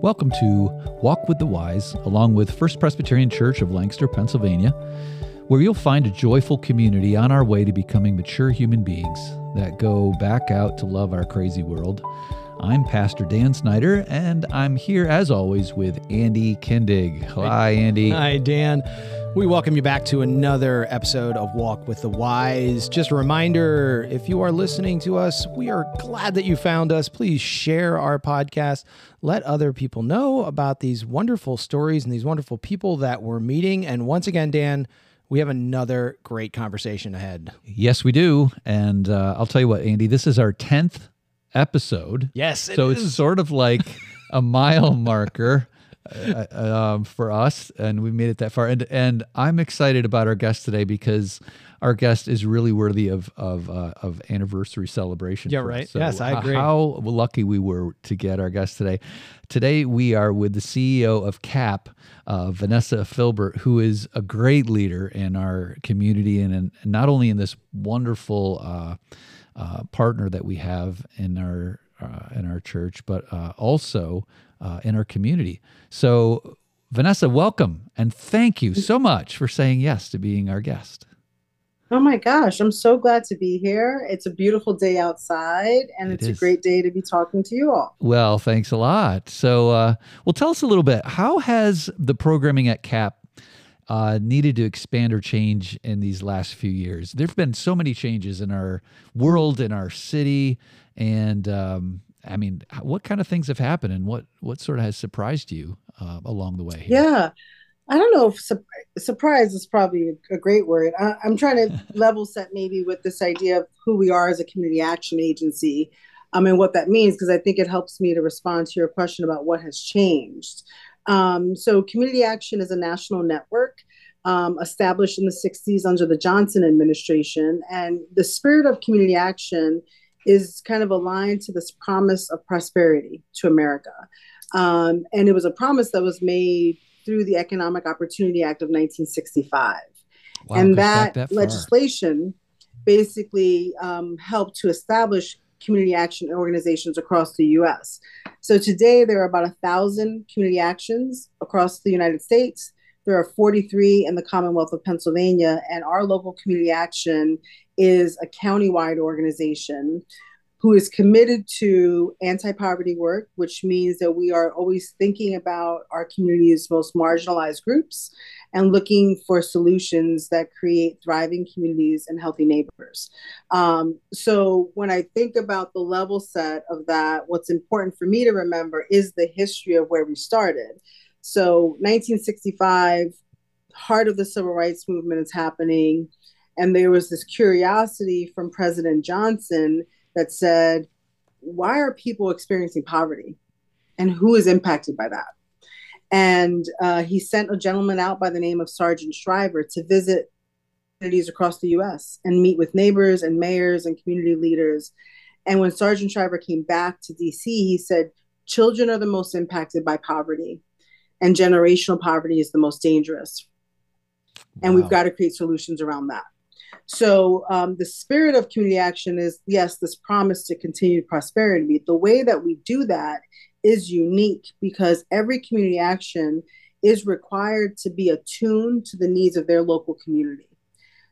Welcome to Walk with the Wise, along with First Presbyterian Church of Lancaster, Pennsylvania, where you'll find a joyful community on our way to becoming mature human beings that go back out to love our crazy world. I'm Pastor Dan Snyder, and I'm here as always with Andy Kindig. Hi, Andy. Hi, Dan. We welcome you back to another episode of Walk with the Wise. Just a reminder if you are listening to us, we are glad that you found us. Please share our podcast. Let other people know about these wonderful stories and these wonderful people that we're meeting. And once again, Dan, we have another great conversation ahead. Yes, we do. And uh, I'll tell you what, Andy, this is our 10th episode. Yes, so is. it's sort of like a mile marker. Uh, um, for us, and we made it that far. And and I'm excited about our guest today because our guest is really worthy of of uh, of anniversary celebration. Yeah, right. So yes, I agree. How lucky we were to get our guest today. Today we are with the CEO of CAP, uh, Vanessa Philbert, who is a great leader in our community and, and not only in this wonderful uh, uh, partner that we have in our uh, in our church, but also uh, in our community. So, Vanessa, welcome and thank you so much for saying yes to being our guest. Oh my gosh, I'm so glad to be here. It's a beautiful day outside, and it it's is. a great day to be talking to you all. Well, thanks a lot. So, uh, well, tell us a little bit. How has the programming at CAP uh, needed to expand or change in these last few years? There have been so many changes in our world, in our city, and um, I mean, what kind of things have happened, and what what sort of has surprised you uh, along the way? Here? Yeah, I don't know if su- surprise is probably a, a great word. I, am trying to level set maybe with this idea of who we are as a community action agency. I mean, what that means, because I think it helps me to respond to your question about what has changed. Um, so, Community Action is a national network um, established in the 60s under the Johnson administration. And the spirit of community action is kind of aligned to this promise of prosperity to America. Um, and it was a promise that was made through the Economic Opportunity Act of 1965. Wow, and that, that legislation basically um, helped to establish community action organizations across the US. So today there are about a thousand community actions across the United States. There are 43 in the Commonwealth of Pennsylvania, and our local community action is a countywide organization who is committed to anti poverty work, which means that we are always thinking about our community's most marginalized groups and looking for solutions that create thriving communities and healthy neighbors. Um, so, when I think about the level set of that, what's important for me to remember is the history of where we started. So 1965, heart of the civil rights movement is happening. And there was this curiosity from President Johnson that said, why are people experiencing poverty? And who is impacted by that? And uh, he sent a gentleman out by the name of Sargent Shriver to visit communities across the US and meet with neighbors and mayors and community leaders. And when Sargent Shriver came back to DC, he said, Children are the most impacted by poverty and generational poverty is the most dangerous. And wow. we've got to create solutions around that. So, um, the spirit of community action is yes, this promise to continued prosperity. The way that we do that is unique because every community action is required to be attuned to the needs of their local community.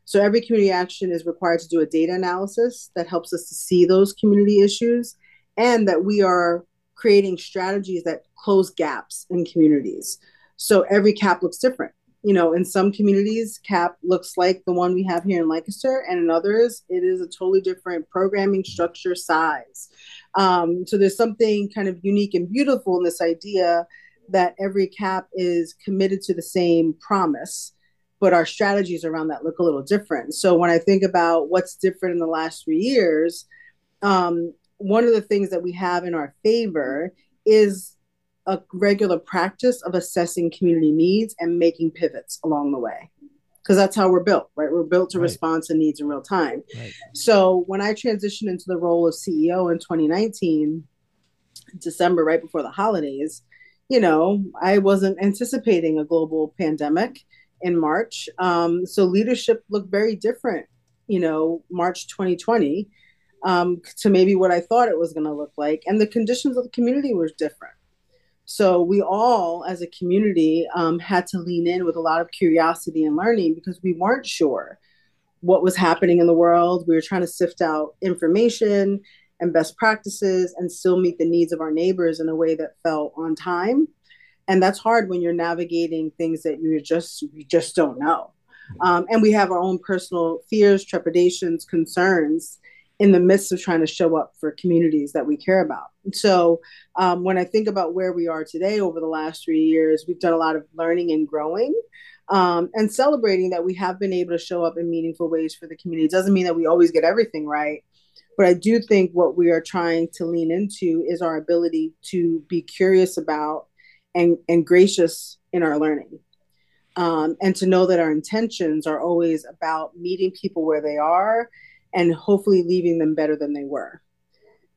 So, every community action is required to do a data analysis that helps us to see those community issues and that we are creating strategies that close gaps in communities. So every CAP looks different. You know, in some communities, CAP looks like the one we have here in Lancaster, and in others, it is a totally different programming structure size. Um, so there's something kind of unique and beautiful in this idea that every CAP is committed to the same promise, but our strategies around that look a little different. So when I think about what's different in the last three years, um, one of the things that we have in our favor is a regular practice of assessing community needs and making pivots along the way. Because that's how we're built right? We're built to right. respond to needs in real time. Right. so when i transitioned into the role of ceo in 2019 december right before the holidays you know i wasn't anticipating a global pandemic in march. Um, so leadership looked very different you know march 2020 um, to maybe what I thought it was going to look like. And the conditions of the community were different. So we all, as a community, um, had to lean in with a lot of curiosity and learning because we weren't sure what was happening in the world. We were trying to sift out information and best practices and still meet the needs of our neighbors in a way that felt on time. And that's hard when you're navigating things that you just you just don't know. Um, and we have our own personal fears, trepidations, concerns in the midst of trying to show up for communities that we care about. So um, when I think about where we are today over the last three years, we've done a lot of learning and growing. Um, and celebrating that we have been able to show up in meaningful ways for the community. It doesn't mean that we always get everything right, but I do think what we are trying to lean into is our ability to be curious about and, and gracious in our learning. Um, and to know that our intentions are always about meeting people where they are and hopefully leaving them better than they were.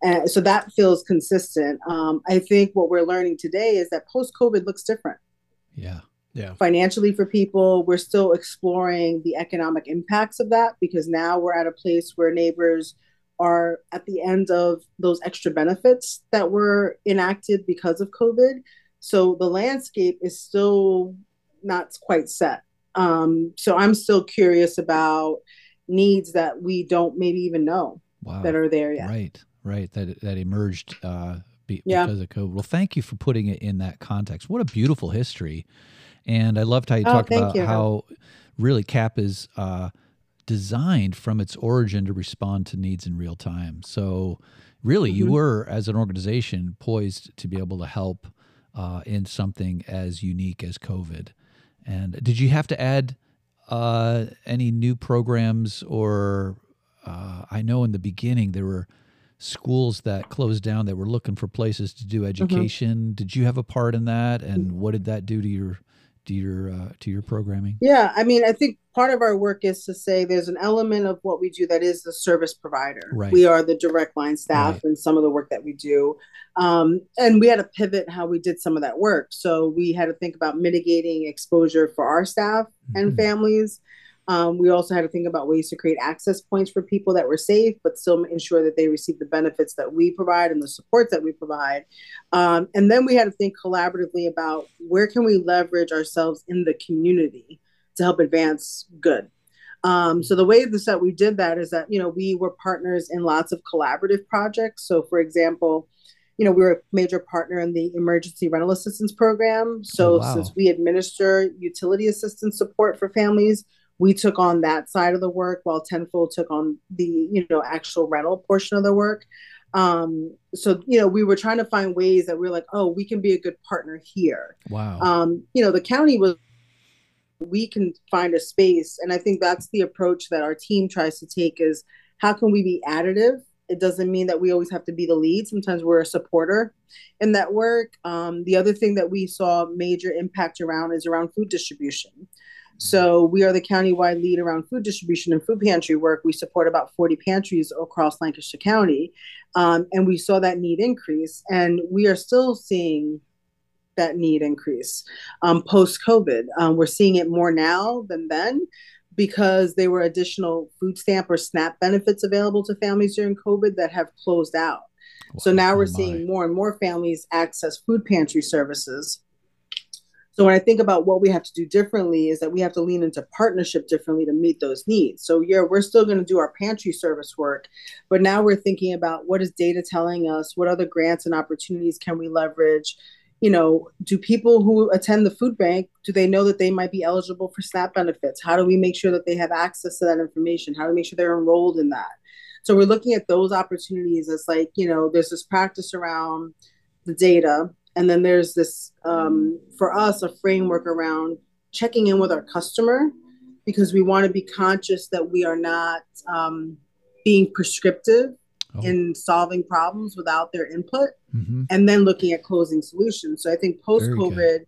And so that feels consistent. Um, I think what we're learning today is that post COVID looks different. Yeah. Yeah. Financially for people, we're still exploring the economic impacts of that because now we're at a place where neighbors are at the end of those extra benefits that were enacted because of COVID. So the landscape is still not quite set. Um, so I'm still curious about needs that we don't maybe even know wow. that are there yet. Right, right. That that emerged uh, be, yeah. because of COVID. Well, thank you for putting it in that context. What a beautiful history, and I loved how you oh, talked about you. how really CAP is uh, designed from its origin to respond to needs in real time. So, really, mm-hmm. you were as an organization poised to be able to help uh, in something as unique as COVID. And did you have to add uh, any new programs or uh, I know in the beginning there were schools that closed down that were looking for places to do mm-hmm. education. Mm-hmm. Did you have a part in that? And what did that do to your to your uh, to your programming? Yeah, I mean, I think part of our work is to say there's an element of what we do that is the service provider. Right. We are the direct line staff right. and some of the work that we do. Um, and we had to pivot how we did some of that work. So we had to think about mitigating exposure for our staff mm-hmm. and families. Um, we also had to think about ways to create access points for people that were safe, but still ensure that they receive the benefits that we provide and the supports that we provide. Um, and then we had to think collaboratively about where can we leverage ourselves in the community to help advance good. Um, so the way that we did that is that you know we were partners in lots of collaborative projects. So for example, you know we were a major partner in the emergency rental assistance program. So oh, wow. since we administer utility assistance support for families, we took on that side of the work while Tenfold took on the you know actual rental portion of the work. Um, so you know we were trying to find ways that we are like, oh, we can be a good partner here. Wow. Um, you know the county was we can find a space, and I think that's the approach that our team tries to take is how can we be additive it doesn't mean that we always have to be the lead. Sometimes we're a supporter in that work. Um, the other thing that we saw major impact around is around food distribution. So we are the countywide lead around food distribution and food pantry work. We support about 40 pantries across Lancaster County. Um, and we saw that need increase. And we are still seeing that need increase um, post COVID. Um, we're seeing it more now than then because there were additional food stamp or SNAP benefits available to families during COVID that have closed out. Wow, so now we're oh seeing more and more families access food pantry services so when I think about what we have to do differently is that we have to lean into partnership differently to meet those needs. So yeah, we're still going to do our pantry service work, but now we're thinking about what is data telling us? What other grants and opportunities can we leverage? You know, do people who attend the food bank do they know that they might be eligible for SNAP benefits? How do we make sure that they have access to that information? How do we make sure they're enrolled in that? So we're looking at those opportunities as like, you know, there's this practice around the data and then there's this um, for us a framework around checking in with our customer because we want to be conscious that we are not um, being prescriptive oh. in solving problems without their input mm-hmm. and then looking at closing solutions so i think post covid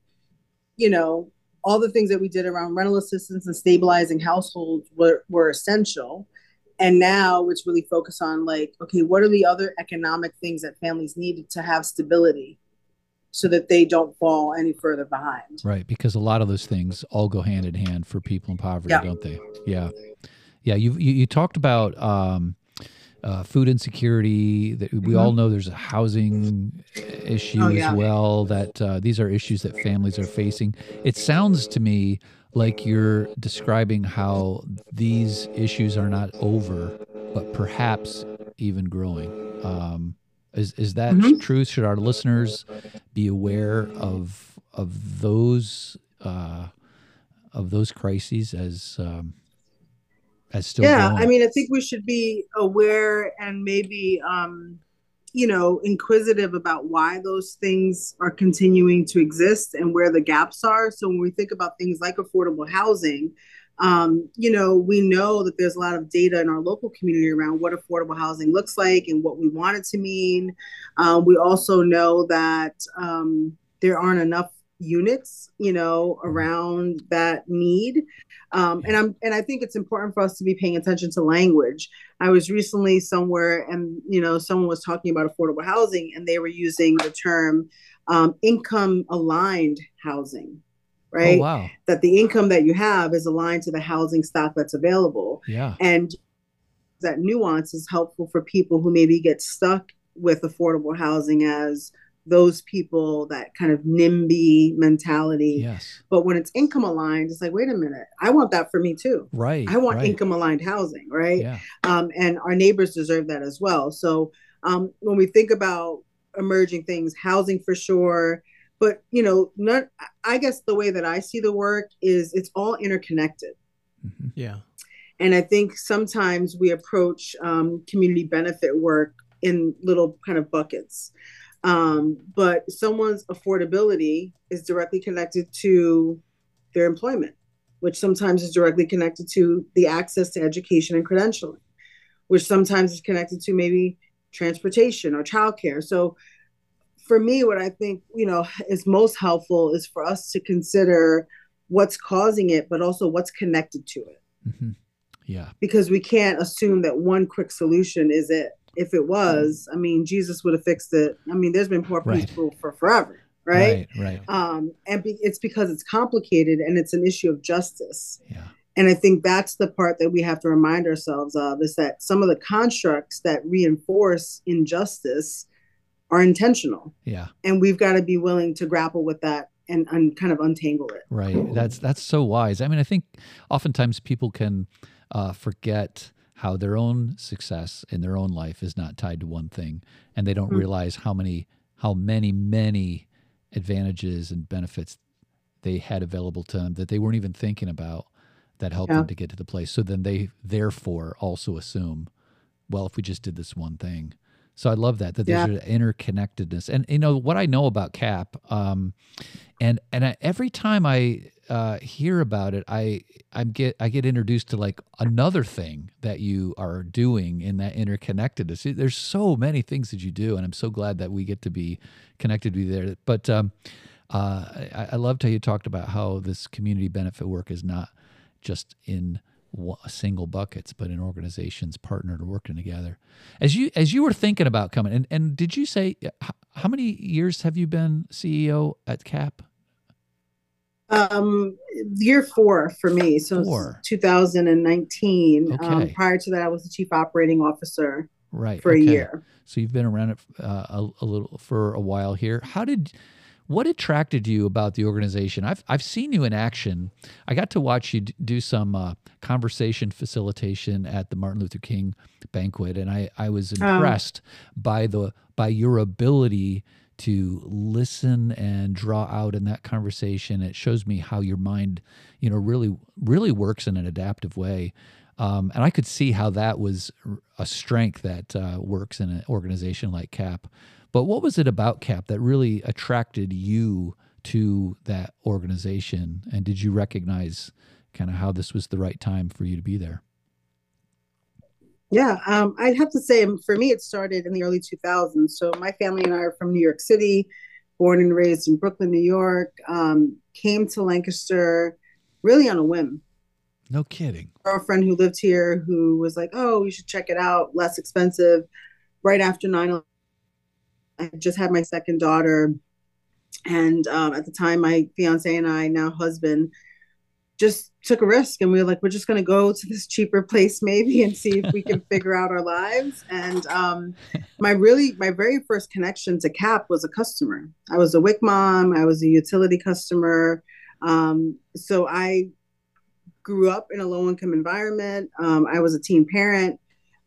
you know all the things that we did around rental assistance and stabilizing households were, were essential and now it's really focused on like okay what are the other economic things that families needed to have stability so that they don't fall any further behind. Right, because a lot of those things all go hand in hand for people in poverty, yeah. don't they? Yeah, yeah. You, you you, talked about um, uh, food insecurity. That we Mhm. all know there's a housing issue Oh, as well. That uh, these are issues that families are facing. It sounds to me like you're describing how these issues are not over, but perhaps even growing. Um, is is that Mhm. true? Should our listeners be aware of of those uh, of those crises as um, as still yeah going? i mean i think we should be aware and maybe um you know inquisitive about why those things are continuing to exist and where the gaps are so when we think about things like affordable housing um, you know we know that there's a lot of data in our local community around what affordable housing looks like and what we want it to mean. Um, we also know that um, there aren't enough units you know around that need. Um, and I'm and I think it's important for us to be paying attention to language. I was recently somewhere, and you know, someone was talking about affordable housing, and they were using the term um, income aligned housing, right? Oh wow! That the income that you have is aligned to the housing stock that's available, Yeah, and that nuance is helpful for people who maybe get stuck with affordable housing as those people that kind of NIMBY mentality. yes, But when it's income aligned, it's like, wait a minute, I want that for me too. right. I want right. income aligned housing, right? Yeah, Um, and our neighbors deserve that as well. So um, when we think about emerging things, housing for sure, but you know, not. I guess the way that I see the work is it's all interconnected. Mhm. Yeah. And I think sometimes we approach um, community benefit work in little kind of buckets. Um, but someone's affordability is directly connected to their employment, which sometimes is directly connected to the access to education and credentialing, which sometimes is connected to maybe transportation or childcare. So for me, what I think, you know, is most helpful is for us to consider what's causing it, but also what's connected to it Mm-hmm. yeah, because we can't assume that one quick solution is it. If it was, I mean, Jesus would have fixed it. I mean, there's been poor Right. people for forever, right? right, right. Um, and be, it's because it's complicated and it's an issue of justice. Yeah, And I think that's the part that we have to remind ourselves of is that some of the constructs that reinforce injustice are intentional, yeah. and we've got to be willing to grapple with that and, and kind of untangle it. Right. That's that's so wise. I mean, I think oftentimes people can uh, forget how their own success in their own life is not tied to one thing, and they don't Mhm. realize how many how many many advantages and benefits they had available to them that they weren't even thinking about that helped Yeah. them to get to the place. So then they therefore also assume, well, if we just did this one thing. So I love that that there's Yeah. an interconnectedness, and you know what I know about CAP, um, and and I, every time I uh, hear about it, I I get I get introduced to like another thing that you are doing in that interconnectedness. There's so many things that you do, and I'm so glad that we get to be connected with you there. But um, uh, I, I loved how you talked about how this community benefit work is not just in single buckets, but in organizations partnered or working together. As you as you were thinking about coming, and, and did you say how many years have you been CEO at CAP? Um, year four for me. So Four. 2019. Um, Okay. prior to that, I was the chief operating officer Right for okay. a year. So you've been around it uh, a, a little for a while here. How did what attracted you about the organization? I've I've seen you in action. I got to watch you d- do some uh, conversation facilitation at the Martin Luther King banquet, and I I was Oh. impressed by the by your ability to listen and draw out in that conversation. It shows me how your mind, you know, really really works in an adaptive way. Um, and I could see how that was a strength that uh, works in an organization like CAP. But what was it about CAP that really attracted you to that organization? And did you recognize kind of how this was the right time for you to be there? Yeah, um, I'd have to say um, for me, it started in the early 2000s. So my family and I are from New York City, born and raised in Brooklyn, New York. Um, came to Lancaster really on a whim. No kidding. Girlfriend who lived here who was like, "Oh, you should check it out. Less expensive." Right after 9 I just had my second daughter, and um, at the time, my fiance and I, now husband, just took a risk and we were like, we're just going to go to this cheaper place maybe and see if we can figure out our lives. And um, my really, my very first connection to CAP was a customer. I was a WIC mom, I was a utility customer. Um, so I grew up in a low income environment. Um, I was a teen parent.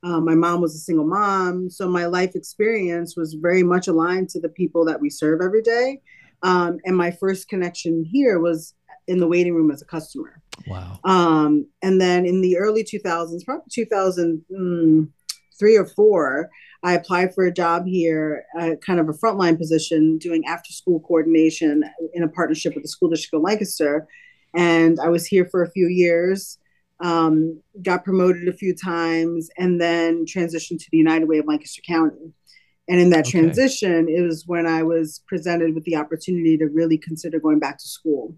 Uh, my mom was a single mom. So my life experience was very much aligned to the people that we serve every day. Um, and my first connection here was in the waiting room as a customer. Wow. Um, and then in the early 2000s, probably 2003 or four, I applied for a job here, uh, kind of a frontline position, doing after school coordination in a partnership with the school district of Lancaster. And I was here for a few years, um, got promoted a few times, and then transitioned to the United Way of Lancaster County. And in that okay. transition, it was when I was presented with the opportunity to really consider going back to school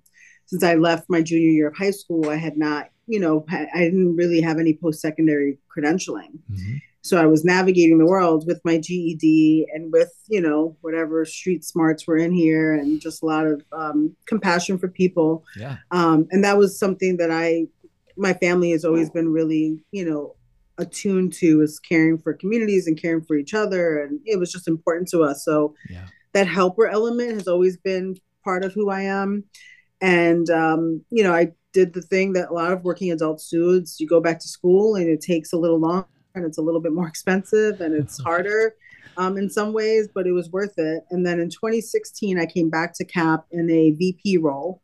since I left my junior year of high school, I had not, you know, I didn't really have any post secondary credentialing. Mm-hmm. So I was navigating the world with my GED and with, you know, whatever street smarts were in here and just a lot of um, compassion for people. Yeah. Um, and that was something that I, my family has always been really, you know, attuned to is caring for communities and caring for each other. And it was just important to us. So yeah. that helper element has always been part of who I am. And, um, you know, I did the thing that a lot of working adults do is you go back to school and it takes a little longer and it's a little bit more expensive and it's harder um, in some ways, but it was worth it. And then in 2016, I came back to CAP in a VP role,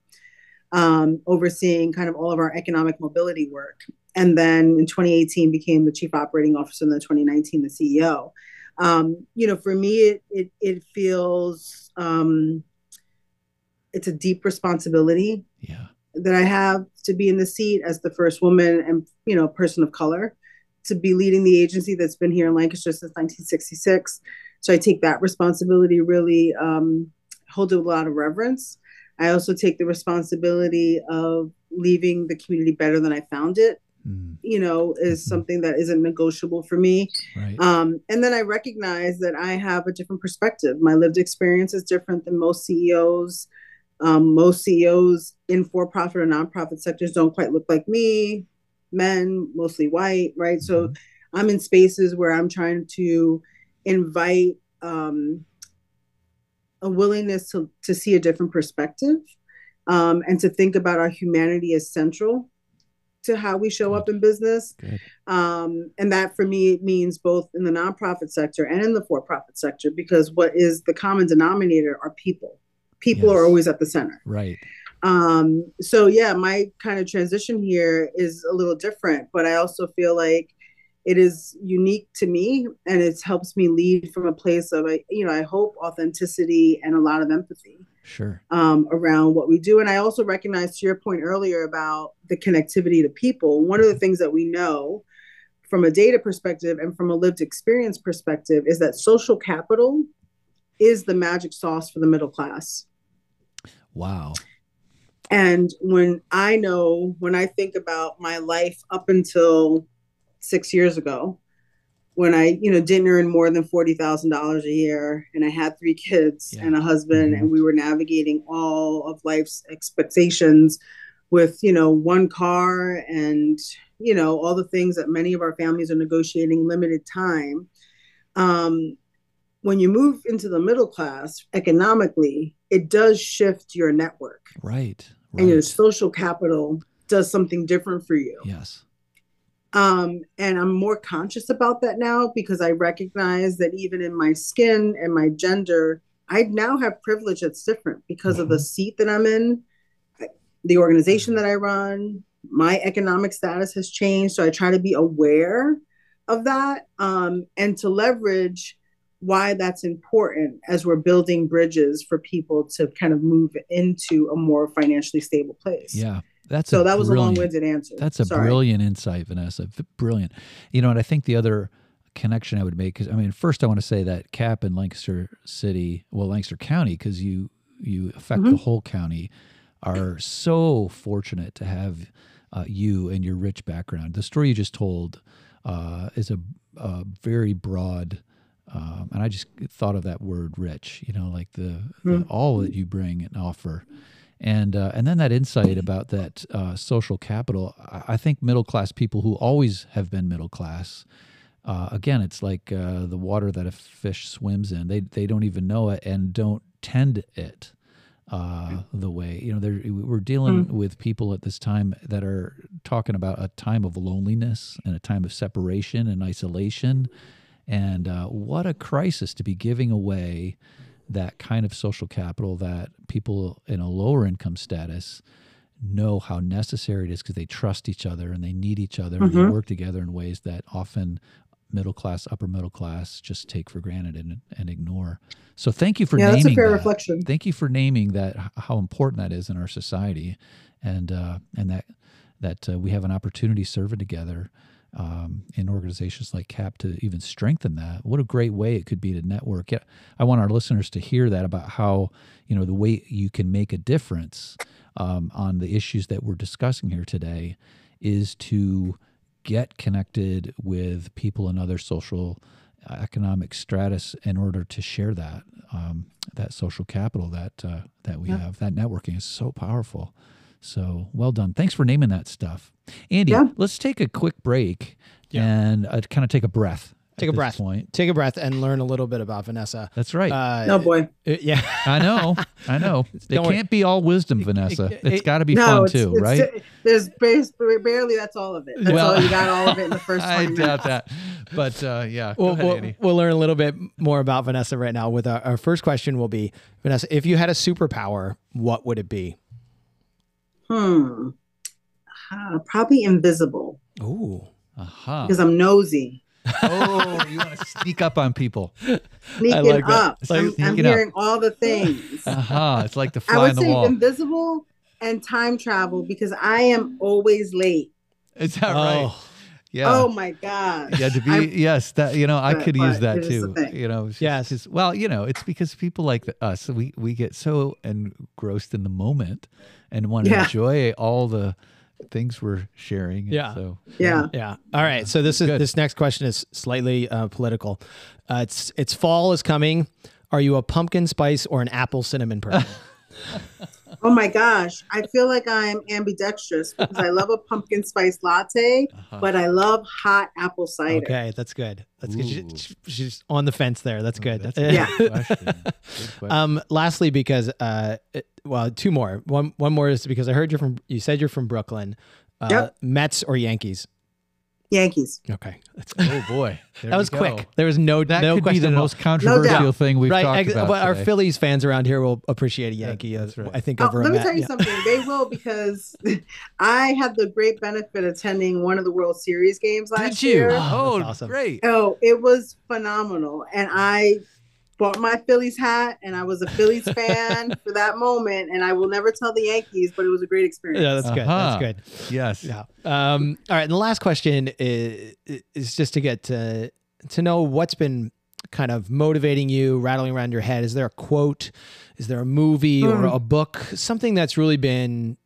um, overseeing kind of all of our economic mobility work. And then in 2018, became the chief operating officer, and then 2019, the CEO. Um, you know, for me, it it, it feels um, it's a deep responsibility yeah. that I have to be in the seat as the first woman and you know person of color to be leading the agency that's been here in Lancaster since 1966. So I take that responsibility really um, hold it with a lot of reverence. I also take the responsibility of leaving the community better than I found it. Mm. You know, is mm-hmm. something that isn't negotiable for me. Right. Um, and then I recognize that I have a different perspective. My lived experience is different than most CEOs. Um, most CEOs in for-profit or nonprofit sectors don't quite look like me. Men, mostly white, right? Mm-hmm. So I'm in spaces where I'm trying to invite um, a willingness to to see a different perspective um, and to think about our humanity as central to how we show up in business. Um, and that for me means both in the nonprofit sector and in the for profit sector, because what is the common denominator are people people yes. are always at the center. Right. Um, so yeah, my kind of transition here is a little different, but I also feel like it is unique to me and it helps me lead from a place of you know i hope authenticity and a lot of empathy sure. um, around what we do. And i also recognize to your point earlier about the connectivity to people one of the things that we know from a data perspective and from a lived experience perspective is that social capital is the magic sauce for the middle class. Wow. And when I know, when I think about my life up until six years ago, when I, you know, didn't earn more than forty thousand dollars a year, and I had three kids yeah. and a husband, mm-hmm. and we were navigating all of life's expectations with, you know, one car and you know all the things that many of our families are negotiating limited time. Um, when you move into the middle class economically, it does shift your network. Right. right. And your social capital does something different for you. Yes. Um, and I'm more conscious about that now because I recognize that even in my skin and my gender, I now have privilege that's different because mm-hmm. of the mm-hmm. seat that I'm in, the organization that I run, my economic status has changed. So I try to be aware of that um, and to leverage why that's important as we're building bridges for people to kind of move into a more financially stable place. Yeah. That's so that was a long-winded answer. That's a Sorry. brilliant insight, Vanessa. Brilliant. You know, and I think the other connection I would make because I mean, first I want to say that Cap in Lancaster City, well, Lancaster County, because you you affect mm-hmm. the whole county, are so fortunate to have uh, you and your rich background. The story you just told uh, is a, a very broad um, and I just thought of that word rich, you know, like the, mm. the, all that you bring and offer. And uh, and then that insight about that uh, social capital. I, think middle class people who always have been middle class. Uh, again, it's like uh, the water that a fish swims in. They they don't even know it and don't tend it uh, the way you know. We're dealing mm. with people at this time that are talking about a time of loneliness and a time of separation and isolation, and uh, what a crisis to be giving away that kind of social capital that people in a lower income status know how necessary it is because they trust each other and they need each other mm-hmm. and they mm-hmm. work together in ways that often middle class, upper middle class just take for granted and, and ignore. So thank you for yeah, naming that's a fair that. reflection. Thank you for naming that how important that is in our society, and uh, and that that uh, we have an opportunity serving together um, in organizations like CAP to even strengthen that. What a great way it could be to network. Yeah, I want our listeners to hear that about how you know the way you can make a difference um, on the issues that we're discussing here today is to get connected with people in other social uh, economic stratus in order to share that um, that social capital that uh, that we yeah. have. That networking is so powerful. So well done. Thanks for naming that stuff, Andy. Yeah. Let's take a quick break yeah. and uh, kind of take a breath Take a breath. Point. Take a breath and learn a little bit about Vanessa. That's right. Uh, no boy. It, yeah. I know. I know. It Don't can't worry. be all wisdom, Vanessa. It, has got to be no, fun it's, too, it's, right? There's barely that's all of it. That's well, all you got all of it in the first. I doubt that, but uh, yeah. We'll, ahead, we'll, we'll, learn a little bit more about Vanessa right now. With our, our first question, will be Vanessa. If you had a superpower, what would it be? Hmm. Uh, probably invisible. Ooh. Uh-huh. Because I'm nosy oh, you want to sneak up on people. Sneaking like up. I'm, I'm hearing up. all the things. Uh-huh. It's like the fly I would say wall. invisible and time travel because I am always late. Is that oh. right? Yeah. Oh my God. Yeah. To be I'm, yes, that you know, I could use that too. You know. Yes. well, you know, it's because people like us, we we get so engrossed in the moment and want to yeah. enjoy all the things we're sharing. Yeah. So yeah. Yeah. All right. So this is Good. this next question is slightly uh, political. Uh, it's it's fall is coming. Are you a pumpkin spice or an apple cinnamon person? oh my gosh, I feel like I'm ambidextrous because I love a pumpkin spice latte, uh-huh. but I love hot apple cider. Okay, that's good. That's Ooh. good. She, she's on the fence there. That's good. That's yeah. Good um, lastly, because uh, it, well, two more. One one more is because I heard you're from. You said you're from Brooklyn. Uh, yep. Mets or Yankees? Yankees. Okay. That's, oh boy, that was quick. There was no doubt that no could be the most controversial no thing we've right. talked about. But our Phillies fans around here will appreciate a Yankee. Yeah, right. I think. Oh, over let me Met. tell you yeah. something. They will because I had the great benefit of attending one of the World Series games last Did you? year. Oh, oh awesome. great! Oh, it was phenomenal, and I bought my Phillies hat and I was a Phillies fan for that moment. And I will never tell the Yankees, but it was a great experience. Yeah, that's uh-huh. good. That's good. Yes. Yeah. Um, all right. And the last question is, is just to get to, to know what's been kind of motivating you, rattling around your head. Is there a quote? Is there a movie mm. or hmm. a book? Something that's really been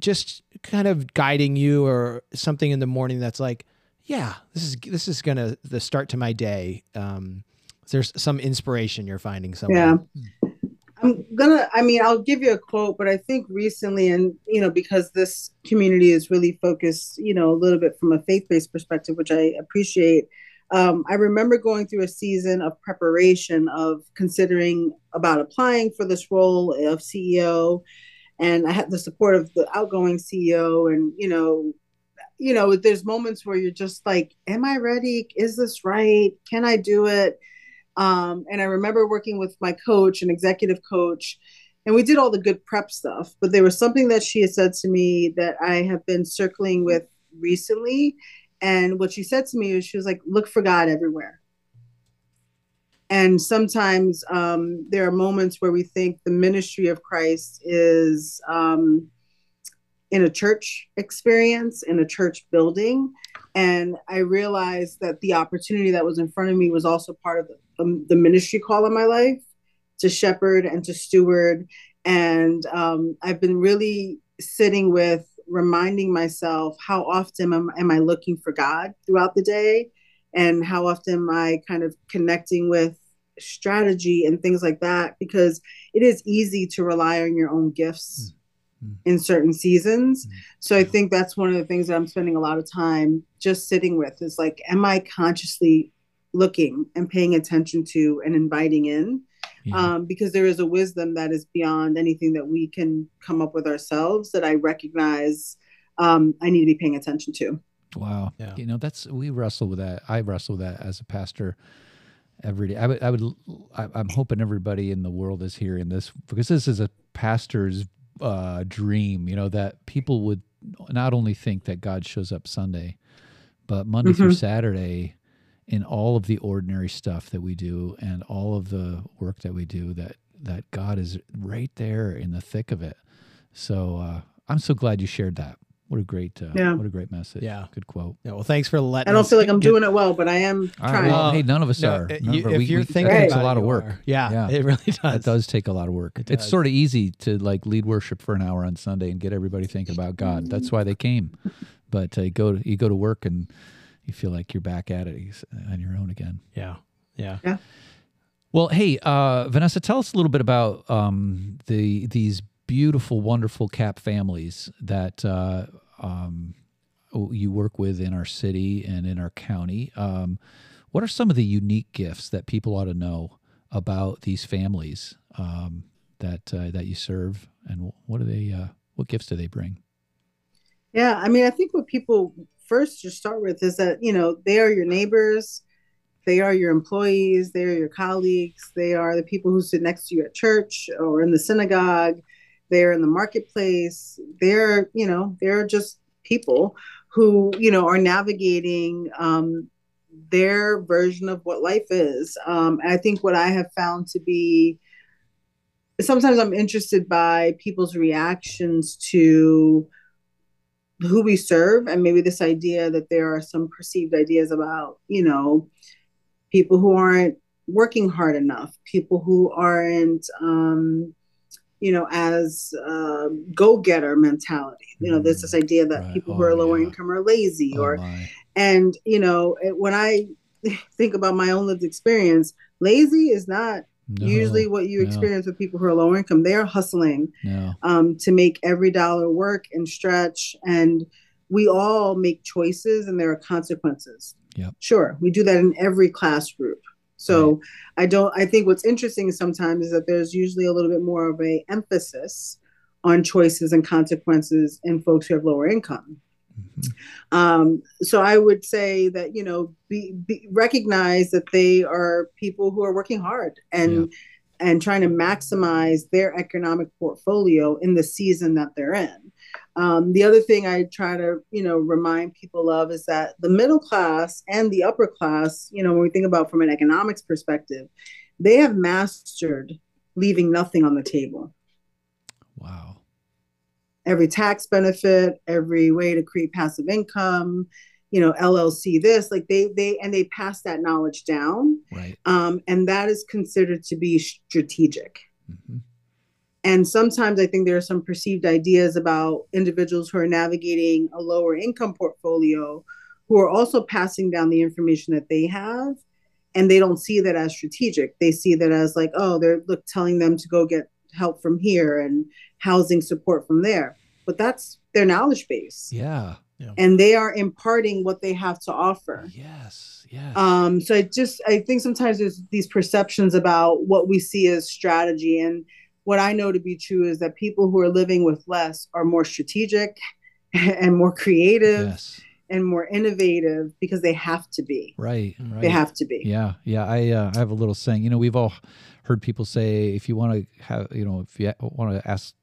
just kind of guiding you or something in the morning that's like, yeah, this is this is gonna the start to my day. Um, there's some inspiration you're finding somewhere. Yeah. I'm gonna, I mean, I'll give you a quote, but I think recently, and you know, because this community is really focused, you know, a little bit from a faith based perspective, which I appreciate. Um, I remember going through a season of preparation of considering about applying for this role of CEO, and I had the support of the outgoing CEO, and you know, you know, there's moments where you're just like, "Am I ready? Is this right? Can I do it?" Um, and I remember working with my coach, an executive coach, and we did all the good prep stuff. But there was something that she had said to me that I have been circling with recently. And what she said to me was, she was like, look for God everywhere. And sometimes um, there are moments where we think the ministry of Christ is um, in a church experience, in a church building. And I realized that the opportunity that was in front of me was also part of the um, the ministry call in my life to shepherd and to steward. And um, I've been really sitting with reminding myself how often am, am I looking for God throughout the day and how often am I kind of connecting with strategy and things like that because it is easy to rely on your own gifts mm-hmm. in certain seasons. Mm-hmm. So I think that's one of the things that I'm spending a lot of time just sitting with is like, am I consciously looking and paying attention to and inviting in? Yeah. Um, because there is a wisdom that is beyond anything that we can come up with ourselves that I recognize um, I need to be paying attention to. Wow. Yeah. You know, that's, we wrestle with that. I wrestle with that as a pastor every day. I would, I would, I, am hoping everybody in the world is hearing this because this is a pastor's uh, dream, you know, that people would not only think that God shows up Sunday, but Monday mm-hmm. through Saturday in all of the ordinary stuff that we do and all of the work that we do that, that God is right there in the thick of it. So uh, I'm so glad you shared that. What a great, uh, yeah. what a great message. Yeah, good quote. Yeah, well, thanks for letting. I don't feel like I'm get... doing it well, but I am trying. Well, hey, none of us no, are. You, if we, you're we, thinking, it takes a lot of work. Yeah, yeah, it really does. It does take a lot of work. It it's sort of easy to like lead worship for an hour on Sunday and get everybody thinking about God. That's why they came. But uh, you go to, you go to work and you feel like you're back at it on your own again. Yeah, yeah, yeah. Well, hey, uh, Vanessa, tell us a little bit about um, the these beautiful, wonderful CAP families that uh, um, you work with in our city and in our county. Um, what are some of the unique gifts that people ought to know about these families um, that uh, that you serve, and what are they? Uh, what gifts do they bring? Yeah, I mean, I think what people first to start with is that you know they are your neighbors, they are your employees, they are your colleagues, they are the people who sit next to you at church or in the synagogue they're in the marketplace they're you know they're just people who you know are navigating um, their version of what life is. Um, i think what i have found to be sometimes i'm interested by people's reactions to who we serve and maybe this idea that there are some perceived ideas about you know people who aren't working hard enough people who aren't um, you know, as uh, go-getter mentality. You know, there's this mm, idea that right. people who are oh, lower yeah. income are lazy, oh, or, my. and you know, when I think about my own lived experience, lazy is not no, usually what you experience no. with people who are lower income. They are hustling no. um, to make every dollar work and stretch, and we all make choices, and there are consequences. Yep. Sure, we do that in every class group. So right. I don't. I think what's interesting sometimes is that there's usually a little bit more of a emphasis on choices and consequences in folks who have lower income. Mm-hmm. Um, so I would say that you know be, be, recognize that they are people who are working hard and yeah. and trying to maximize their economic portfolio in the season that they're in. Um, the other thing I try to, you know, remind people of is that the middle class and the upper class, you know, when we think about from an economics perspective, they have mastered leaving nothing on the table. Wow. Every tax benefit, every way to create passive income, you know, LLC this, like they they and they pass that knowledge down. Right. Um, and that is considered to be strategic. Mm-hmm. And sometimes I think there are some perceived ideas about individuals who are navigating a lower income portfolio who are also passing down the information that they have. And they don't see that as strategic. They see that as like, oh, they're look telling them to go get help from here and housing support from there. But that's their knowledge base. Yeah. yeah. And they are imparting what they have to offer. Yes. Yes. Um, so I just I think sometimes there's these perceptions about what we see as strategy and what I know to be true is that people who are living with less are more strategic and more creative yes. and more innovative because they have to be. Right, right. They have to be. Yeah, yeah. I uh, I have a little saying. You know, we've all heard people say if you want to have, you know, if you want to ask,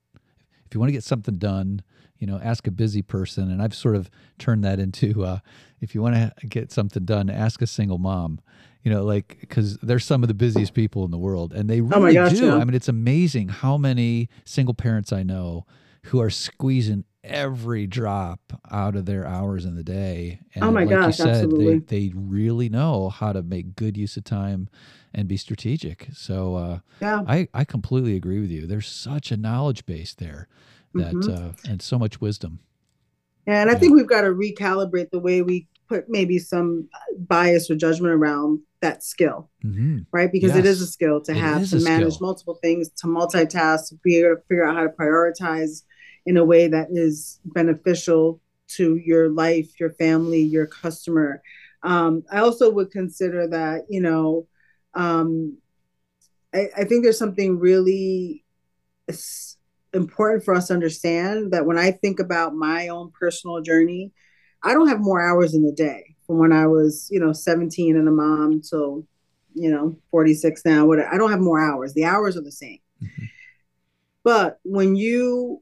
if you want to get something done, you know, ask a busy person. And I've sort of turned that into, uh, if you want to get something done, ask a single mom you know, like because they're some of the busiest people in the world, and they oh really oh gosh, do. Yeah. I mean, it's amazing how many single parents I know who are squeezing every drop out of their hours in the day. And oh my like gosh, you said, absolutely. They, they really know how to make good use of time and be strategic. So uh, yeah, I, I completely agree with you. There's such a knowledge base there that mm-hmm. uh, and so much wisdom. Yeah, and I think we've got to recalibrate the way we put maybe some bias or judgment around that skill, hmm right? Because it is a skill to It have to manage skill. multiple things, to multitask, to be able to figure out how to prioritize in a way that is beneficial to your life, your family, your customer. Um, I also would consider that, you know, um, I, I think there's something really important for us to understand that when I think about my own personal journey, I don't have more hours in the day from when I was, you know, 17 and a mom till, you know, 46 now. What I don't have more hours. The hours are the same. Mhm. But when you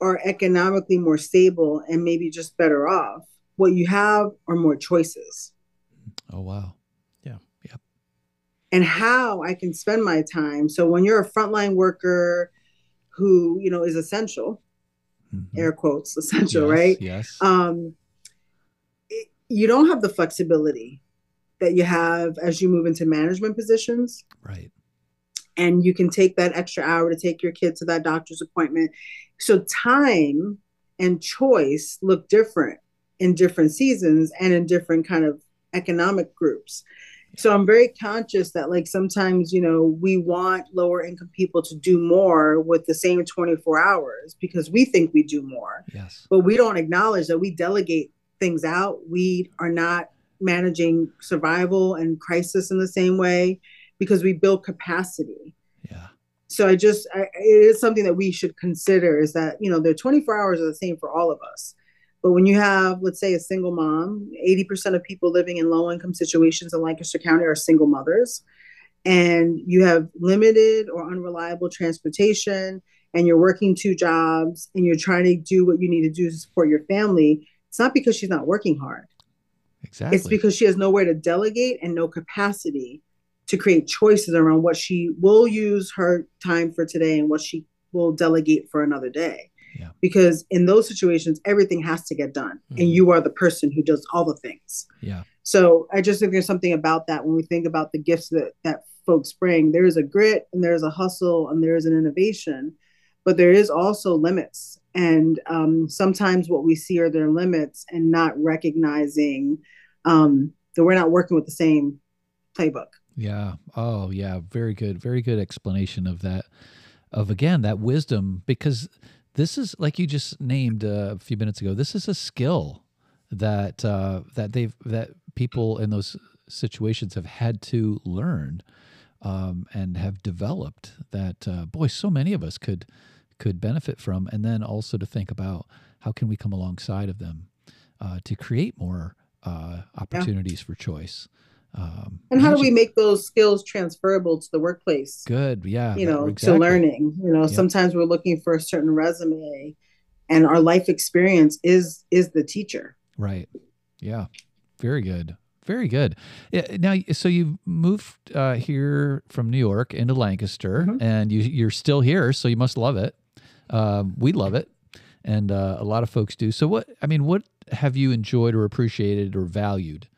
are economically more stable and maybe just better off, what you have are more choices. Oh wow. And how I can spend my time. So when you're a frontline worker who, you know, is essential, Mhm. air quotes, essential, Yes, right? Yes. Um, it, you don't have the flexibility that you have as you move into management positions. right. And you can take that extra hour to take your kid to that doctor's appointment. So time and choice look different in different seasons and in different kind of economic groups. So I'm very conscious that like sometimes, you know, we want lower income people to do more with the same 24 hours because we think we do more, Yes. but we don't acknowledge that we delegate things out. We are not managing survival and crisis in the same way because we build capacity Yeah. so i just I, it is something that we should consider is that you know the 24 hours are the same for all of us but when you have let's say a single mom 80% of people living in low income situations in lancaster county are single mothers and you have limited or unreliable transportation and you're working two jobs and you're trying to do what you need to do to support your family it's not because she's not working hard Exactly. it's because she has nowhere to delegate and no capacity to create choices around what she will use her time for today and what she will delegate for another day. Yeah. Because in those situations, everything has to get done, Mhm. and you are the person who does all the things. yeah. So I just think there's something about that when we think about the gifts that that folks bring. There is a grit, and there is a hustle, and there is an innovation, but there is also limits. And um, sometimes what we see are their limits, and not recognizing um, that we're not working with the same playbook. Yeah. Oh, yeah. Very good. Very good explanation of that. Of again that wisdom because this is like you just named uh, a few minutes ago. This is a skill that uh, that they've that people in those situations have had to learn um, and have developed. That uh, boy, so many of us could could benefit from, and then also to think about how can we come alongside of them uh, to create more uh, opportunities for choice. Um, And how do we make those skills transferable to the workplace? Good. Yeah. you know, exactly. to learning. You know, Yeah. sometimes we're looking for a certain resume, and our life experience is is the teacher. Right. Yeah. Very good. Very good. Yeah, now, so you moved uh, here from New York into Lancaster, Mhm. and you, you're still here, so you must love it. Um, we love it, and uh, a lot of folks do. So, what I mean, what have you enjoyed or appreciated or valued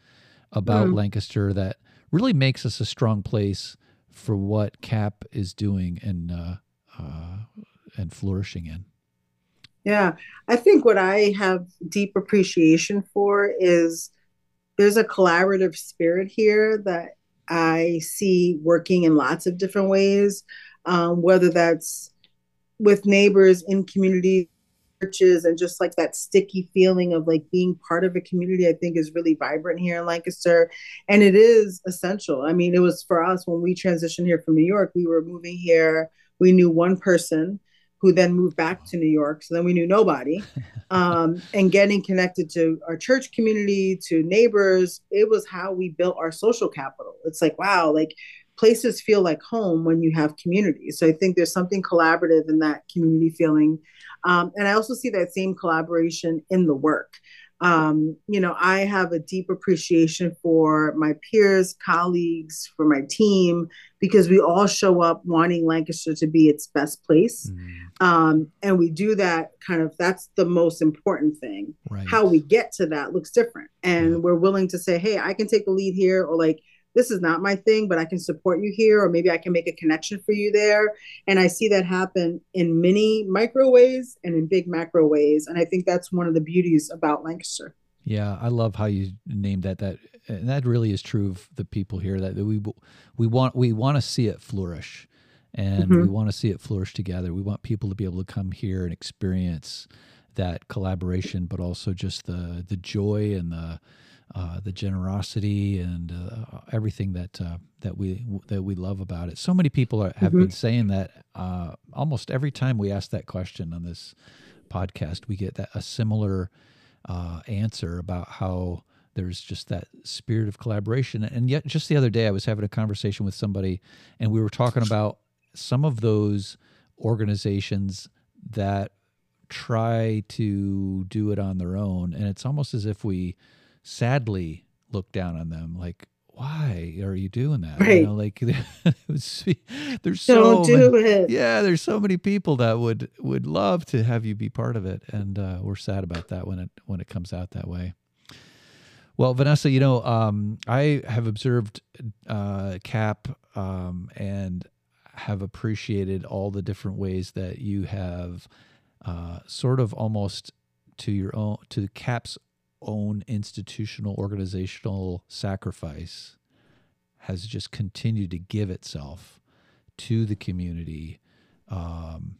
about Mm. Lancaster that really makes us a strong place for what CAP is doing and uh, uh, and flourishing in? Yeah, I think what I have deep appreciation for is there's a collaborative spirit here that I see working in lots of different ways, um, whether that's with neighbors in community churches and just like that sticky feeling of like being part of a community i think is really vibrant here in lancaster. And it is essential. I mean it was for us when we transitioned here from new york we were moving here. We knew one person who then moved back to new york so then we knew nobody. Um, and getting connected to our church community to neighbors it was how we built our social capital. It's like wow like places feel like home when you have community so i think there's something collaborative in that community feeling um, and I also see that same collaboration in the work. Um, you know, I have a deep appreciation for my peers, colleagues, for my team, because we all show up wanting Lancaster to be its best place. Mm, Um, and we do that kind of, that's the most important thing. right. How we get to that looks different. And Yeah. we're willing to say, hey, I can take a lead here, or like, this is not my thing, but I can support you here, or maybe I can make a connection for you there. And I see that happen in many micro ways and in big macro ways. And I think that's one of the beauties about Lancaster. Yeah, I love how you named that. That and that really is true of the people here that we we want we want to see it flourish and mm-hmm. we want to see it flourish together we want people to be able to come here and experience that collaboration but also just the the joy and the uh, the generosity and uh, everything that uh, that we that we love about it. So many people are, have mm-hmm. been saying that uh, almost every time we ask that question on this podcast, we get that a similar uh, answer about how there's just that spirit of collaboration. And yet, just the other day, I was having a conversation with somebody, and we were talking about some of those organizations that try to do it on their own, and it's almost as if we sadly look down on them, like why are you doing that? Right. You know, like there's so Don't do many, it. yeah, there's so many people that would would love to have you be part of it, and uh, we're sad about that when it when it comes out that way. Well, Vanessa, you know, um, I have observed uh, CAP um, and have appreciated all the different ways that you have uh, sort of almost to your own to CAP's own institutional organizational sacrifice has just continued to give itself to the community. Um,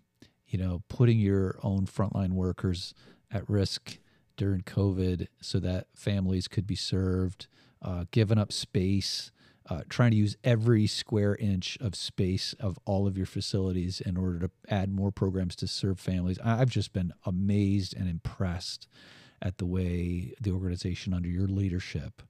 you know, putting your own frontline workers at risk during COVID so that families could be served, uh, giving up space, uh, trying to use every square inch of space of all of your facilities in order to add more programs to serve families. I've just been amazed and impressed at the way the organization under your leadership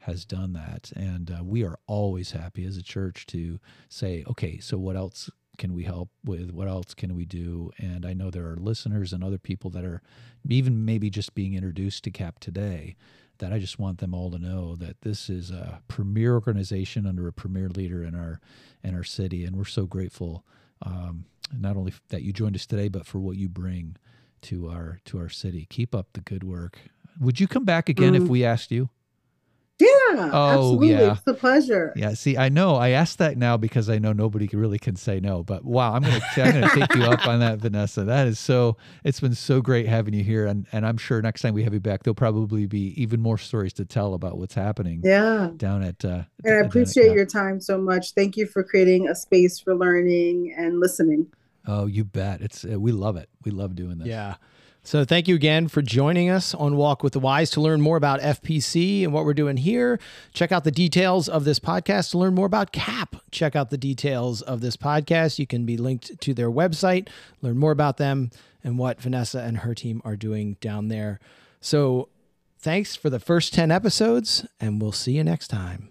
has done that. And uh, we are always happy as a church to say, okay, so what else can we help with? What else can we do? And I know there are listeners and other people that are even maybe just being introduced to CAP today that I just want them all to know that this is a premier organization under a premier leader in our in our city, and we're so grateful um, not only that you joined us today, but for what you bring to our to our city. Keep up the good work. Would you come back again mm. if we asked you? Yeah. Oh, absolutely. yeah. It's a pleasure. Yeah. See, I know. I asked that now because I know nobody really can say no. But wow, I'm gonna I'm gonna take you up on that, Vanessa. That is so. It's been so great having you here, and and I'm sure next time we have you back, there'll probably be even more stories to tell about what's happening. Yeah. Down at. Uh, and I appreciate your time so much. Thank you for creating a space for learning and listening. Oh, you bet. It's uh, we love it. We love doing this. Yeah. So thank you again for joining us on Walk with the Wise. To learn more about FPC and what we're doing here, check out the details of this podcast. To learn more about CAP, check out the details of this podcast. You can be linked to their website, learn more about them and what Vanessa and her team are doing down there. So thanks for the first 10 episodes, and we'll see you next time.